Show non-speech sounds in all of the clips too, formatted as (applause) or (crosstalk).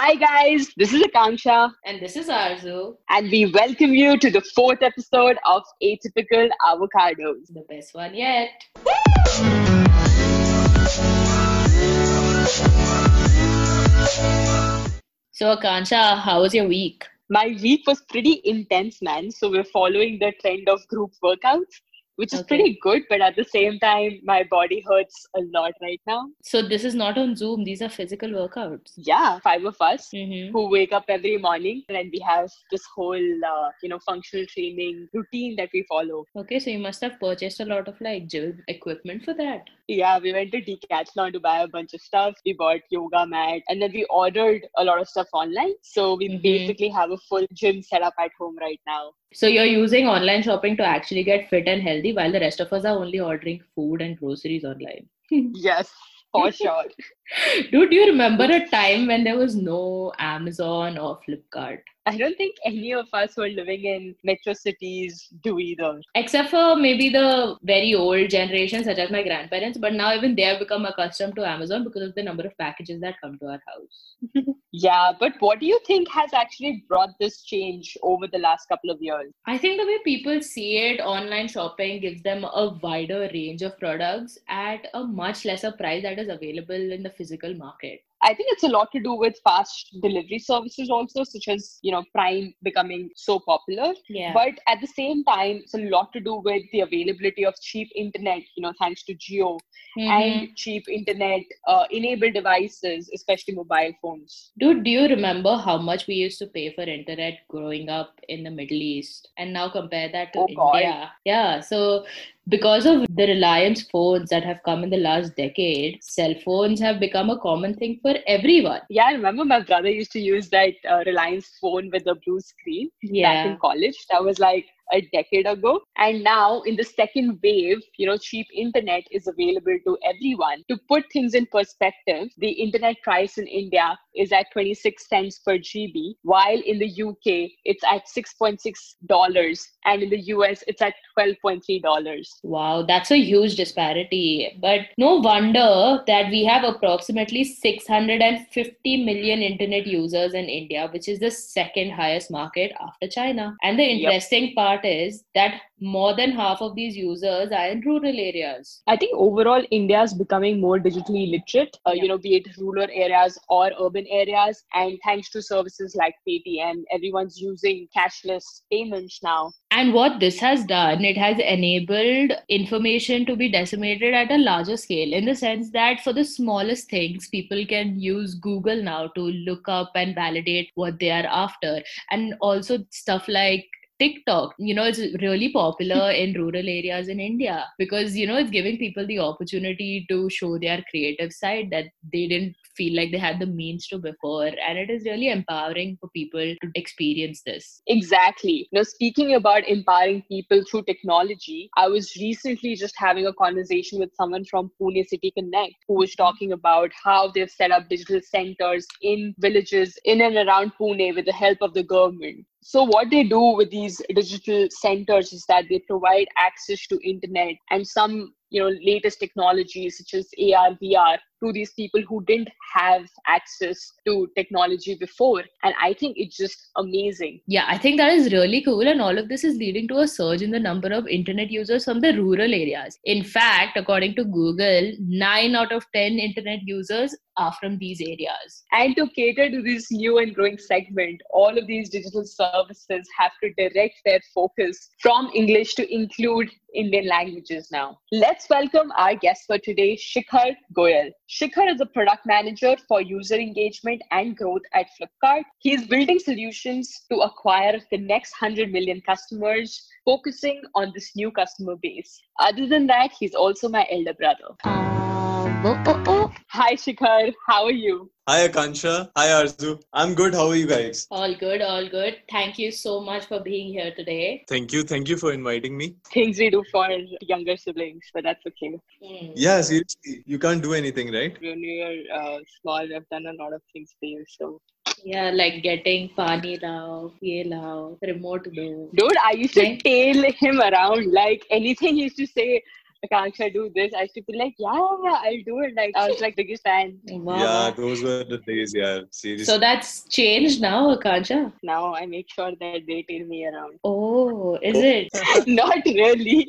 Hi, guys. This is Akanksha. And this is Arzu. And we welcome you to the fourth episode of Atypical Avocados. The best one yet. So, Akanksha, how was your week? My week was pretty intense, man. So, we're following the trend of group workouts which is okay. pretty good. But at the same time, my body hurts a lot right now. So this is not on Zoom. These are physical workouts. Yeah, five of us mm-hmm. who wake up every morning, and we have this whole uh, you know functional training routine that we follow. Okay, so you must have purchased a lot of like gym equipment for that. Yeah, we went to Decathlon to buy a bunch of stuff. We bought yoga mat, and then we ordered a lot of stuff online. So we mm-hmm. basically have a full gym setup at home right now. So you're using online shopping to actually get fit and healthy while the rest of us are only ordering food and groceries online. (laughs) yes, for sure. (laughs) Dude, do you remember a time when there was no Amazon or Flipkart? I don't think any of us who are living in metro cities do either. Except for maybe the very old generation, such as my grandparents, but now even they have become accustomed to Amazon because of the number of packages that come to our house. (laughs) yeah, but what do you think has actually brought this change over the last couple of years? I think the way people see it, online shopping gives them a wider range of products at a much lesser price that is available in the physical market. I think it's a lot to do with fast delivery services also, such as, you know, Prime becoming so popular. Yeah. But at the same time, it's a lot to do with the availability of cheap internet, you know, thanks to Jio mm-hmm. and cheap internet uh, enabled devices, especially mobile phones. Dude, do you remember how much we used to pay for internet growing up in the Middle East? And now compare that to oh, India. God. Yeah. So because of the reliance phones that have come in the last decade cell phones have become a common thing for everyone yeah i remember my brother used to use that uh, reliance phone with the blue screen yeah. back in college that was like a decade ago. And now, in the second wave, you know, cheap internet is available to everyone. To put things in perspective, the internet price in India is at 26 cents per GB, while in the UK, it's at $6.6, and in the US, it's at $12.3. Wow, that's a huge disparity. But no wonder that we have approximately 650 million internet users in India, which is the second highest market after China. And the interesting yep. part part is that more than half of these users are in rural areas. I think overall India is becoming more digitally literate, uh, yeah. you know, be it rural areas or urban areas. And thanks to services like Paytm, everyone's using cashless payments now. And what this has done, it has enabled information to be disseminated at a larger scale in the sense that for the smallest things, people can use Google now to look up and validate what they are after. And also stuff like TikTok, you know, it's really popular (laughs) in rural areas in India because, you know, it's giving people the opportunity to show their creative side that they didn't feel like they had the means to before. And it is really empowering for people to experience this. Exactly. Now, speaking about empowering people through technology, I was recently just having a conversation with someone from Pune City Connect who was mm-hmm. talking about how they've set up digital centers in villages in and around Pune with the help of the government. So what they do with these digital centers is that they provide access to internet and some you know latest technologies such as AR, VR to these people who didn't have access to technology before. And I think it's just amazing. Yeah, I think that is really cool. And all of this is leading to a surge in the number of internet users from the rural areas. In fact, according to Google, 9 out of 10 internet users are from these areas. And to cater to this new and growing segment, all of these digital services have to direct their focus from English to include Indian languages now. Let's welcome our guest for today, Shikhar Goyal. Shikhar is a product manager for user engagement and growth at Flipkart. He is building solutions to acquire the next 100 million customers, focusing on this new customer base. Other than that, he's also my elder brother. Uh, Oh, oh, oh. Hi, Shikhar. How are you? Hi Akanksha, Hi Arzu. I'm good. How are you guys? All good, all good. Thank you so much for being here today. Thank you. Thank you for inviting me. Things we do for younger siblings, but that's okay. Mm. Yeah, seriously. You can't do anything, right? When we were uh, small, we've done a lot of things for you. So yeah, like getting pani lao, ye lao, remote do. Dude, I used to tail him around. Like anything he used to say, Akanksha, do this. I used to be like, yeah, yeah, I'll do it. Like, I was like biggest fan. Wow. Yeah, those were the days. Yeah, seriously. So that's changed now, Akanksha. Now I make sure that they take me around. Oh, is it? (laughs) Not really.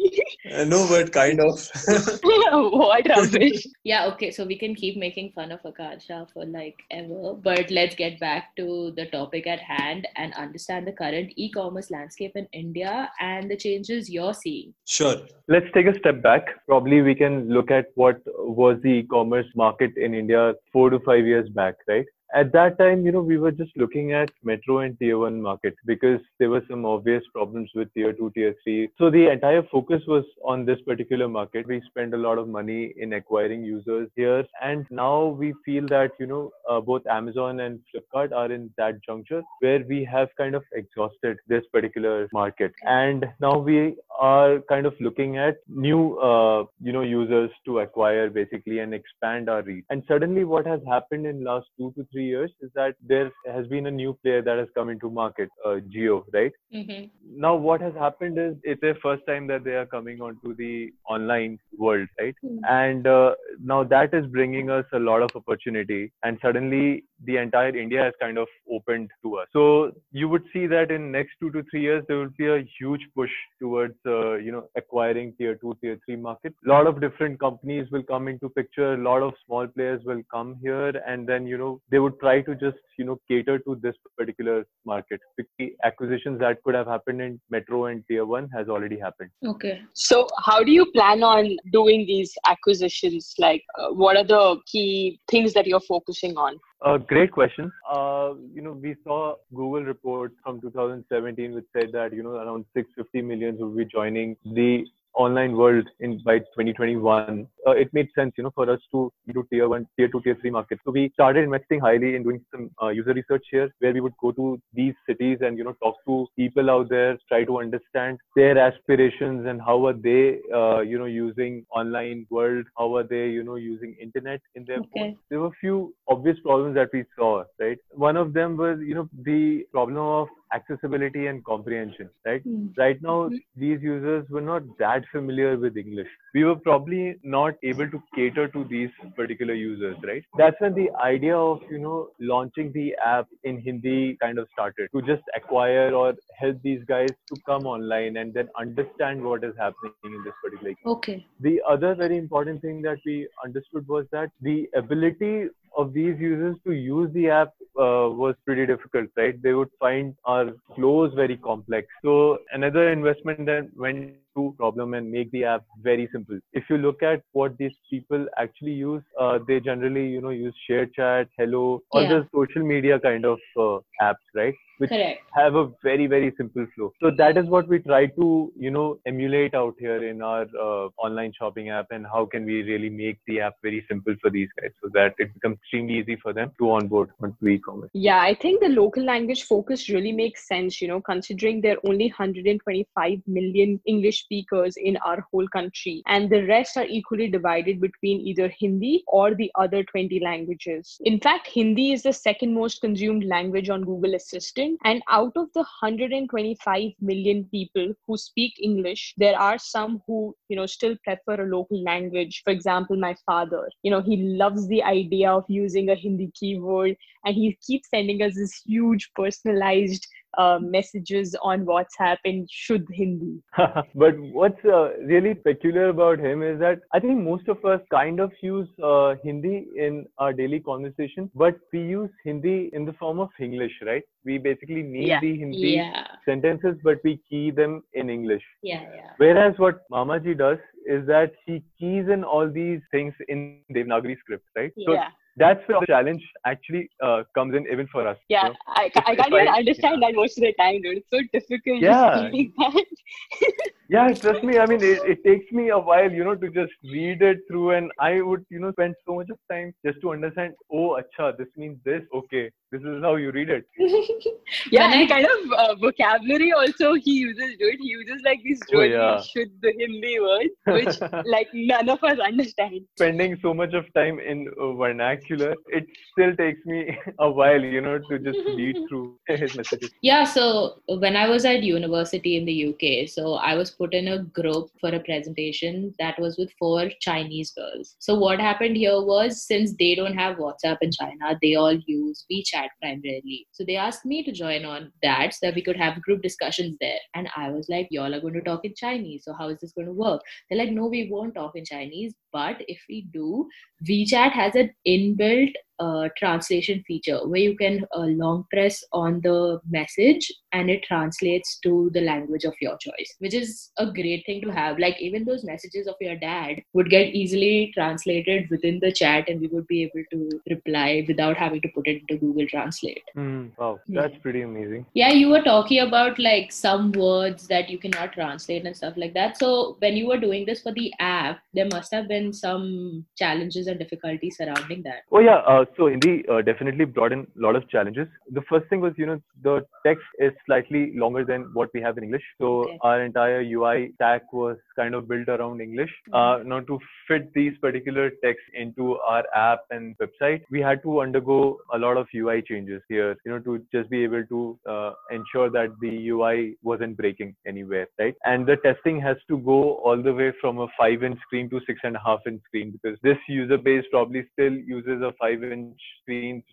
Uh, no, but kind of. (laughs) (laughs) what rubbish. Yeah, okay, so we can keep making fun of Akanksha for like ever, but let's get back to the topic at hand and understand the current e commerce landscape in India and the changes you're seeing. sure. Let's take a step back. Probably we can look at what was the e-commerce market in India four to five years back, right? At that time, you know, we were just looking at metro and tier one market because there were some obvious problems with tier two, tier three. So the entire focus was on this particular market. We spent a lot of money in acquiring users here. And now we feel that, you know, uh, both Amazon and Flipkart are in that juncture where we have kind of exhausted this particular market. And now we are kind of looking at new, uh, you know, users to acquire basically and expand our reach. And suddenly what has happened in last two to three years is that there has been a new player that has come into market, uh, Jio, right? Mm-hmm. Now what has happened is it's their first time that they are coming onto the online world, right? Mm. And uh, now that is bringing us a lot of opportunity. And suddenly the entire India has kind of opened to us. So you would see that in next two to three years there will be a huge push towards uh, you know acquiring tier two, tier three market. A lot of different companies will come into picture. A lot of small players will come here, and then you know they would try to just you know cater to this particular market. The acquisitions that could have happened in metro and tier one has already happened. Okay. So, how do you plan on doing these acquisitions? Like, uh, what are the key things that you're focusing on? Uh, great question. Uh, you know, we saw Google report from 2017 which said that you know around 650 millions will be joining the online world in by 2021. Uh, it made sense, you know, for us to do tier one, tier two, tier three markets. So we started investing highly in doing some uh, user research here, where we would go to these cities and you know talk to people out there, try to understand their aspirations and how are they, uh, you know, using online world, how are they, you know, using internet in their Okay. There were few obvious problems that we saw, right? One of them was, you know, the problem of accessibility and comprehension, right? Mm. Right now, Mhm. these users were not that familiar with English. We were probably not able to cater to these particular users, right? That's when the idea of, you know, launching the app in Hindi kind of started to just acquire or help these guys to come online and then understand what is happening in this particular Okay. the other very important thing that we understood was that the ability of these users to use the app uh, was pretty difficult, right? They would find our flows very complex. So another investment then went to problem and make the app very simple. If you look at what these people actually use, uh, they generally, you know, use share chat, Helo, all Yeah. the social media kind of uh, apps, right? Which Correct. have a very very simple flow so that is what we try to you know emulate out here in our uh, online shopping app and how can we really make the app very simple for these guys so that it becomes extremely easy for them to onboard onto e-commerce Yeah, I think the local language focus really makes sense, you know, considering there are only 125 million English speakers in our whole country, and the rest are equally divided between either Hindi or the other 20 languages. In fact, Hindi is the second most consumed language on Google Assistant, and out of the 125 million people who speak English, there are some who, you know, still prefer a local language. For example, my father, you know, he loves the idea of using a Hindi keyboard and he keeps sending us this huge personalized uh, messages on WhatsApp in Shuddh Hindi. (laughs) but what's uh, really peculiar about him is that I think most of us kind of use uh, Hindi in our daily conversation, but we use Hindi in the form of English, right? We basically need Yeah. the Hindi Yeah. sentences, but we key them in English. Yeah. Yeah. Whereas what Mamaji does is that he keys in all these things in Devanagari script, right? So yeah, that's where the challenge actually uh, comes in even for us. you yeah. know. I, I can't even I- understand that most of the time, dude. It's so difficult Yeah. just reading that. (laughs) Yeah, trust me. I mean, it, it takes me a while, you know, to just read it through, and I would, you know, spend so much of time just to understand. Oh, acha, this means this. Okay, this is how you read it. (laughs) yeah, and kind of uh, vocabulary also he uses, dude. He uses like these Oh, yeah. Shuddh Hindi words, which (laughs) like none of us understand. Spending so much of time in uh, vernacular, it still takes me (laughs) a while, you know, to just read (laughs) through (laughs) his messages. Yeah, so when I was at university in the UK, so I was put in a group for a presentation that was with four Chinese girls. So what happened here was since they don't have WhatsApp in China, they all use WeChat primarily. So they asked me to join on that so that we could have group discussions there. And I was like, y'all are going to talk in Chinese. So how is this going to work? They're like, no, we won't talk in Chinese. But if we do, WeChat has an inbuilt uh, translation feature where you can uh, long press on the message and it translates to the language of your choice, which is a great thing to have. Like, even those messages of your dad would get easily translated within the chat and we would be able to reply without having to put it into Google Translate. Mm, wow, that's pretty amazing. Yeah, you were talking about like some words that you cannot translate and stuff like that. So, when you were doing this for the app, there must have been some challenges and difficulties surrounding that. Oh yeah, uh, so Hindi uh, definitely brought in a lot of challenges. The first thing was, you know, the text is slightly longer than what we have in English. So Okay. our entire UI stack was kind of built around English. Uh, now to fit these particular texts into our app and website, we had to undergo a lot of UI changes here, you know, to just be able to uh, ensure that the UI wasn't breaking anywhere, right? And the testing has to go all the way from a five inch screen to six and a half inch screen because this user base probably still uses a five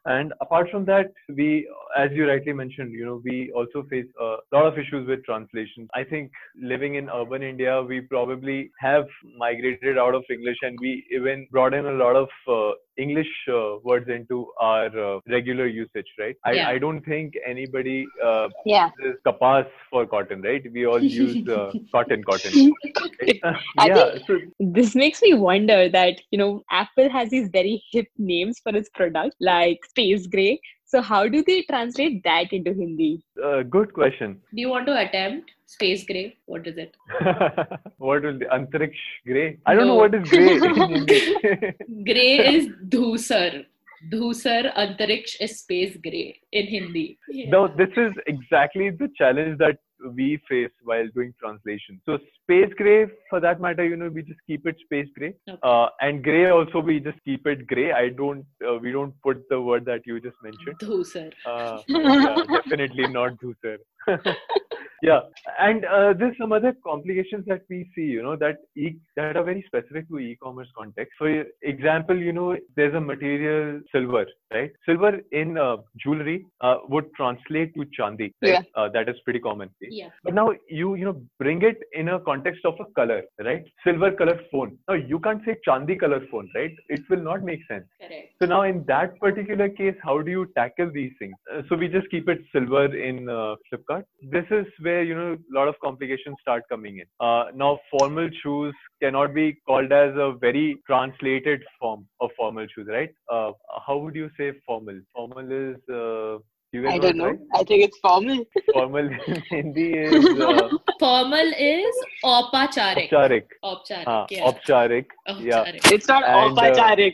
And apart from that, we, as you rightly mentioned, you know, we also face a lot of issues with translation. I think living in urban India, we probably have migrated out of English and we even brought in a lot of uh, English uh, words into our uh, regular usage, right? I, Yeah. I don't think anybody uh, Yeah. uses kapas for cotton, right? We all (laughs) use uh, cotton, cotton. (laughs) right? (laughs) Yeah. So This makes me wonder that, you know, Apple has these very hip names for its product, like Space Gray. So, how do they translate that into Hindi? uh, good question. Do you want to attempt Space Gray? What is it? (laughs) what will the Antariksh gray? I don't know what is gray in Hindi. (laughs) Gray is dhusar. Dhusar Antariksh is space gray in Hindi. No, this is exactly the challenge that we face while doing translation. So space gray, for that matter, you know, we just keep it space gray, Okay. uh, and gray also we just keep it gray. I don't, uh, we don't put the word that you just mentioned. Dhusar. Uh, (laughs) yeah, definitely not Dhusar. (laughs) yeah, and uh, there's some other complications that we see, you know, that e- that are very specific to e-commerce context. For example, you know, there's a material silver, right? Silver in uh, jewelry uh, would translate to chandi. Right? Yeah. Uh, that is pretty common. Yeah. But now you you know bring it in a context of a color, right? Silver color phone. Now you can't say chandi color phone, right? It will not make sense. Correct. So now in that particular case, how do you tackle these things? Uh, so we just keep it silver in uh, Flipkart. This is where you know a lot of complications start coming in. Uh, now formal shoes cannot be called as a very translated form of formal shoes, right? Uh, how would you say formal? Formal is uh, you guys I don't know. right? I think it's formal. (laughs) Formal in Hindi is (laughs) uh, Formal is Aupacharik. Opcharik. Aupacharik. Uh, yeah. Opcharik. Yeah. It's not And, uh,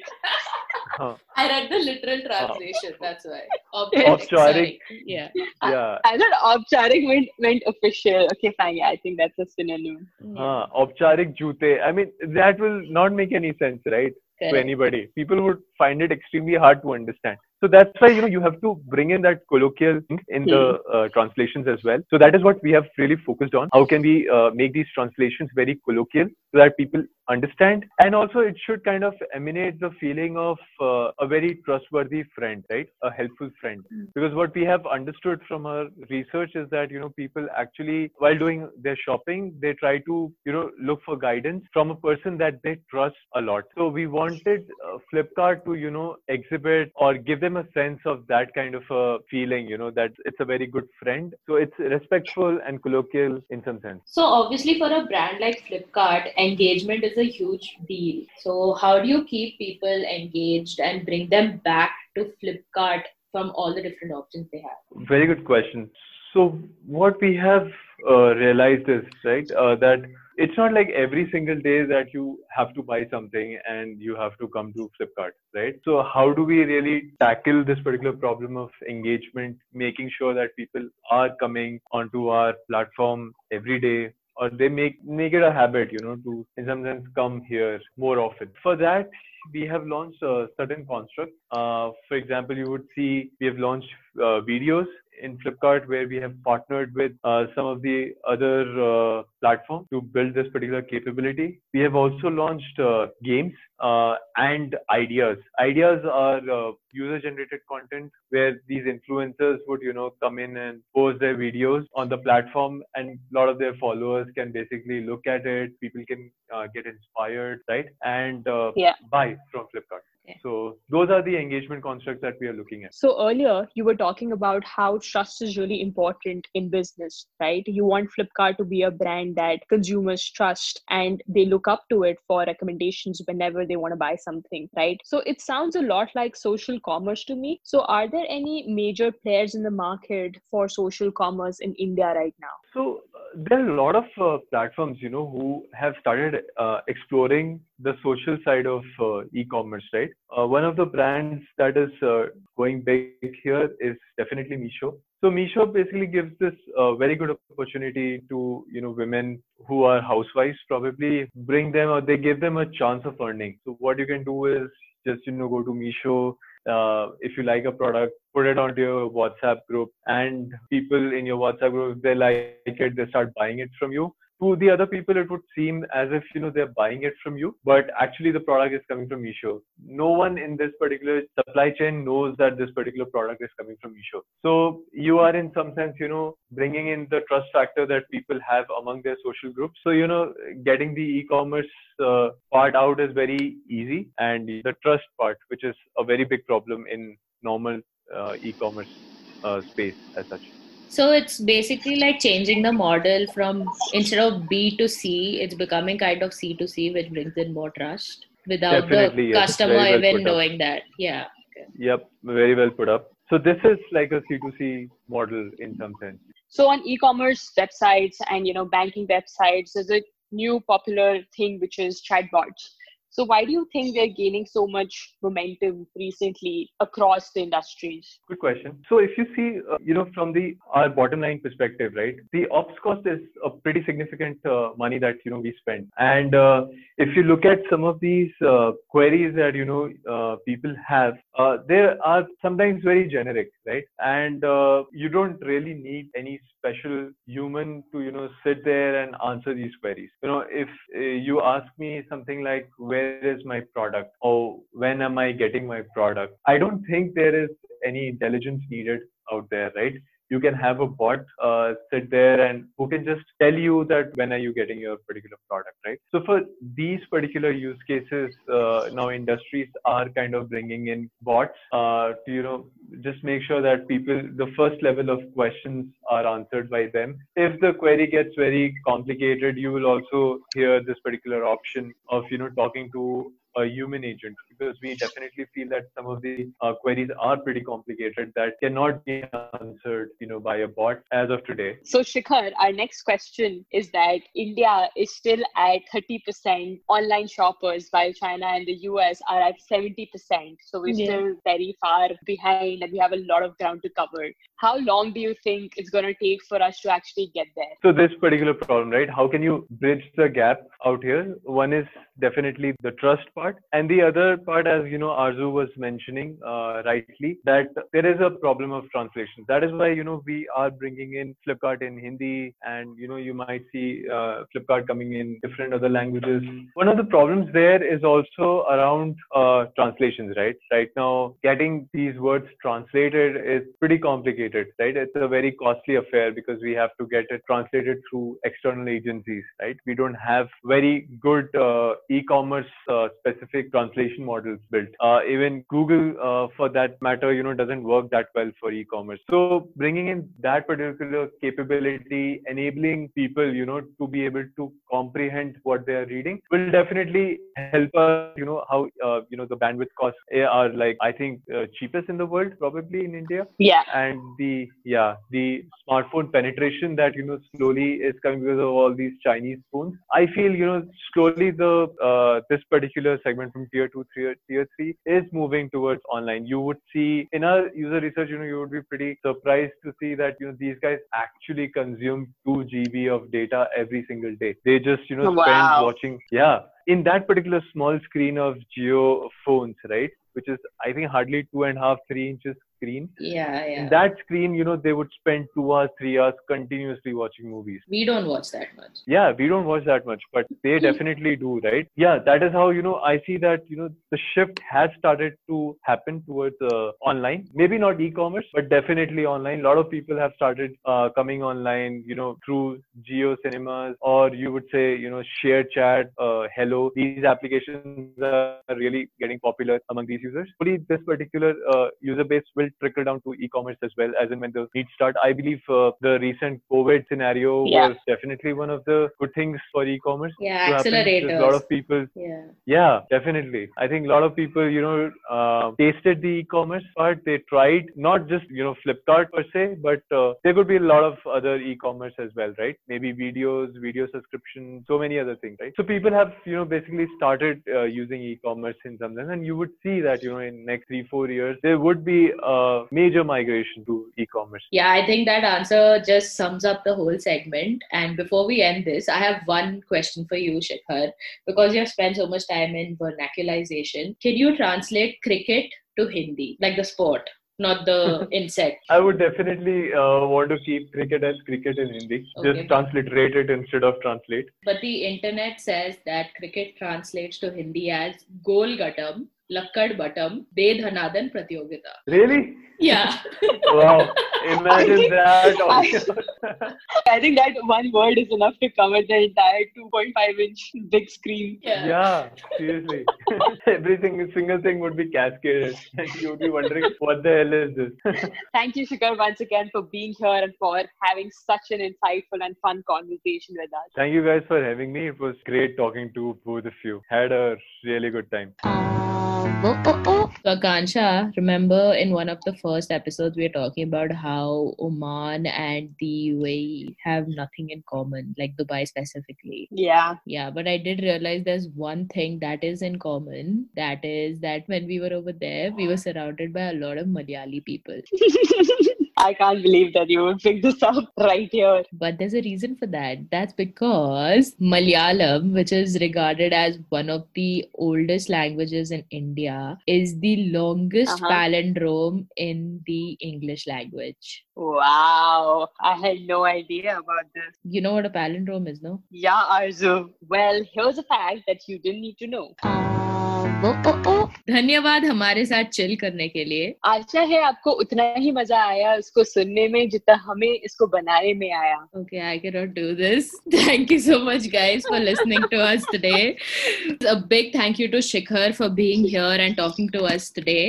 Huh. (laughs) I read the literal translation. That's why. Aupacharik. Yeah. Yeah. I thought Aupacharik meant, meant official. Okay, fine. Yeah, I think that's a synonym. Uh, Opcharik jute. I mean, that will not make any sense, right? To anybody. People would find it extremely hard to understand. So that's why you know you have to bring in that colloquial thing in the uh, translations as well. So that is what we have really focused on. How can we uh, make these translations very colloquial so that people understand, and also it should kind of emanate the feeling of uh, a very trustworthy friend, right? A helpful friend. Because what we have understood from our research is that you know people actually while doing their shopping they try to you know look for guidance from a person that they trust a lot. So we wanted uh, Flipkart to you know exhibit or give them a sense of that kind of a feeling. You know that it's a very good friend. So it's respectful and colloquial in some sense. So obviously for a brand like Flipkart, engagement is a huge deal. So how do you keep people engaged and bring them back to Flipkart from all the different options they have? Very good question. So what we have uh, realized is right uh, that it's not like every single day that you have to buy something and you have to come to Flipkart, right? So how do we really tackle this particular problem of engagement, making sure that people are coming onto our platform every day or they make make it a habit, you know, to in some sense come here more often. For that, we have launched a certain construct. Uh, for example, you would see we have launched uh, videos in Flipkart where we have partnered with uh, some of the other uh, platforms to build this particular capability. We have also launched uh, games uh, and ideas. Ideas are uh, user-generated content where these influencers would, you know, come in and post their videos on the platform, and a lot of their followers can basically look at it. People can uh, get inspired, right, and yeah. buy from Flipkart. Okay. So those are the engagement constructs that we are looking at. So earlier you were talking about how trust is really important in business, right? You want Flipkart to be a brand that consumers trust and they look up to it for recommendations whenever they want to buy something, right? So it sounds a lot like social commerce to me. So are there any major players in the market for social commerce in India right now? So uh, there are a lot of uh, platforms, you know, who have started uh, exploring the social side of uh, e-commerce, right? Uh, one of the brands that is uh, going big here is definitely Meesho. So Meesho basically gives this uh, very good opportunity to you know women who are housewives probably bring them or they give them a chance of earning. So what you can do is just you know go to Meesho. Uh, if you like a product, put it onto your WhatsApp group, and people in your WhatsApp group, if they like it, they start buying it from you to the other people it would seem as if you know they're buying it from you. But actually the product is coming from Meesho. No one in this particular supply chain knows that this particular product is coming from Meesho. So you are in some sense you know bringing in the trust factor that people have among their social groups. So you know getting the e-commerce uh, part out is very easy. And the trust part which is a very big problem in normal uh, e-commerce uh, space as such So it's basically like changing the model from instead of B to C, it's becoming kind of C to C, which brings in more trust without Definitely, the yes. customer Very well even put up. knowing that. Yeah. Yep, very well put up. So this is like a C2C model in some sense. So on e-commerce websites and you know banking websites, there's a new popular thing which is chatbots. So why do you think they're gaining so much momentum recently across the industries? Good question. So if you see, uh, you know, from the our bottom line perspective, right, the ops cost is a pretty significant uh, money that you know we spend. And uh, if you look at some of these uh, queries that you know uh, people have, uh, they are sometimes very generic, right? And you don't really need any special human to you know sit there and answer these queries. You know, if you ask me something like where is my product or when am I getting my product, I don't think there is any intelligence needed out there, right? You can have a bot uh, sit there and who can just tell you that when are you getting your particular product, right? So for these particular use cases, uh, now industries are kind of bringing in bots uh, to you know just make sure that people the first level of questions are answered by them. If the query gets very complicated, you will also hear this particular option of you know talking to a human agent because we definitely feel that some of the uh, queries are pretty complicated that cannot be answered you know by a bot as of today So Shikhar, our next question is that India is still at 30% online shoppers while China and the US are at 70%. So we're Yeah. still very far behind and we have a lot of ground to cover. How long do you think it's going to take for us to actually get there? so this particular problem right how can you bridge the gap out here one is definitely the trust part and the other part as you know arzu was mentioning uh, rightly that there is a problem of translation. That is why you know we are bringing in flipkart in hindi. And you know you might see uh, flipkart coming in different other languages. One of the problems there is also around uh, translations right? Right now getting these words translated is pretty complicated right? It's a very costly affair because we have to get it translated through external agencies right? We don't have very good uh, e-commerce uh, specific translation models built. Uh, even google uh, for that matter you know doesn't work that well for e-commerce. So bringing in that particular capability enabling people you know to be able to comprehend what they are reading will definitely help us you know how uh, you know the bandwidth costs are like i think uh, cheapest in the world probably in india. Yeah. and the yeah the smartphone penetration that you know slowly is coming because of all these chinese phones. I feel you know slowly the uh, this particular segment from tier 2 tier, tier 3 is moving towards online. You would see in our user research you know you would be pretty surprised to see that you know these guys actually consume 2 gb of data every single day. They just you know spend Wow. watching yeah. In that particular small screen of Jio phones right which is i think hardly two and a half three inches screen. Yeah, yeah. In that screen, you know, they would spend two hours, three hours continuously watching movies. we don't watch that much. Yeah, we don't watch that much, but they (laughs) definitely do, right? Yeah, that is how, you know, I see that, you know, the shift has started to happen towards uh, online. Maybe not e-commerce, but definitely online. A lot of people have started uh, coming online, you know, through Jio Cinemas or you would say, you know, Share Chat, uh, Helo. These applications are really getting popular among these users. Hopefully, this particular uh, user base will trickle down to e-commerce as well, as in when the needs start. I believe uh, the recent COVID scenario Yeah. was definitely one of the good things for e-commerce. Yeah. There's A lot of people Yeah. yeah, definitely. I think a lot of people, you know, uh, tasted the e-commerce part. They tried not just, you know, Flipkart per se, but uh, there could be a lot of other e-commerce as well, right? Maybe videos, video subscription, so many other things, right? So people have, you know, basically started uh, using e-commerce in some sense, and you would see that, you know, in next three, four years, there would be a major migration to e-commerce. Yeah, I think that answer just sums up the whole segment. And before we end this, I have one question for you, Shikhar. Because you have spent so much time in vernacularization. can you translate cricket to Hindi, like the sport, not the (laughs) insect? I would definitely uh, want to keep cricket as cricket in Hindi. Okay. Just transliterate it instead of translate. But the internet says that cricket translates to Hindi as Gol Gatam, Lakkad Batam, Bedhanadan Pratyogita. Really? Yeah. (laughs) Wow. Imagine that. I think that one word is enough to cover the entire 2.5 inch big screen. yeah. yeah, seriously. (laughs) Everything, single thing would be cascaded. (laughs) And you would be wondering, what the hell is this? Thank you, Shikhar, once again for being here and for having such an insightful and fun conversation with us. Thank you guys for having me. It was great talking to both of you. Had a really good time. Oh, oh, oh. So, Akanksha, remember in one of the first episodes, we were talking about how Oman and the UAE have nothing in common, like Dubai specifically. Yeah. Yeah, but I did realize there's one thing that is in common. That is that when we were over there, we were surrounded by a lot of Malayali people. (laughs) I can't believe that you would pick this up right here. But there's a reason for that. That's because Malayalam, which is regarded as one of the oldest languages in India, is the longest Uh-huh. palindrome in the English language. Wow. I had no idea about this. You know what a palindrome is, no? Yeah, Arzu. Well, here's a fact that you didn't need to know. ओ ओ ओ। धन्यवाद हमारे साथ chill करने के लिए। आशा है आपको उतना ही मज़ा आया उसको सुनने में जितना हमें इसको बनाने में आया। Okay I can not do this thank you so much guys for listening to us today a big thank you to Shikhar for being here and talking to us today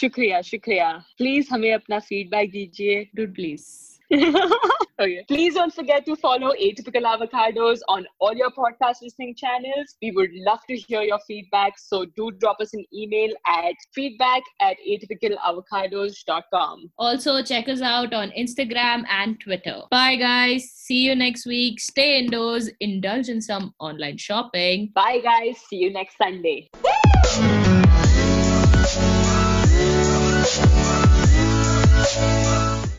शुक्रिया शुक्रिया प्लीज़ हमें अपना feedback दीजिए। Do please (laughs) okay. Please don't forget to follow Atypical Avocados on all your podcast listening channels. We would love to hear your feedback. So do drop us an email at feedback at atypicalavocados.com. Also, check us out on Instagram and Twitter. Bye, guys. See you next week. Stay indoors, indulge in some online shopping. Bye, guys. See you next Sunday.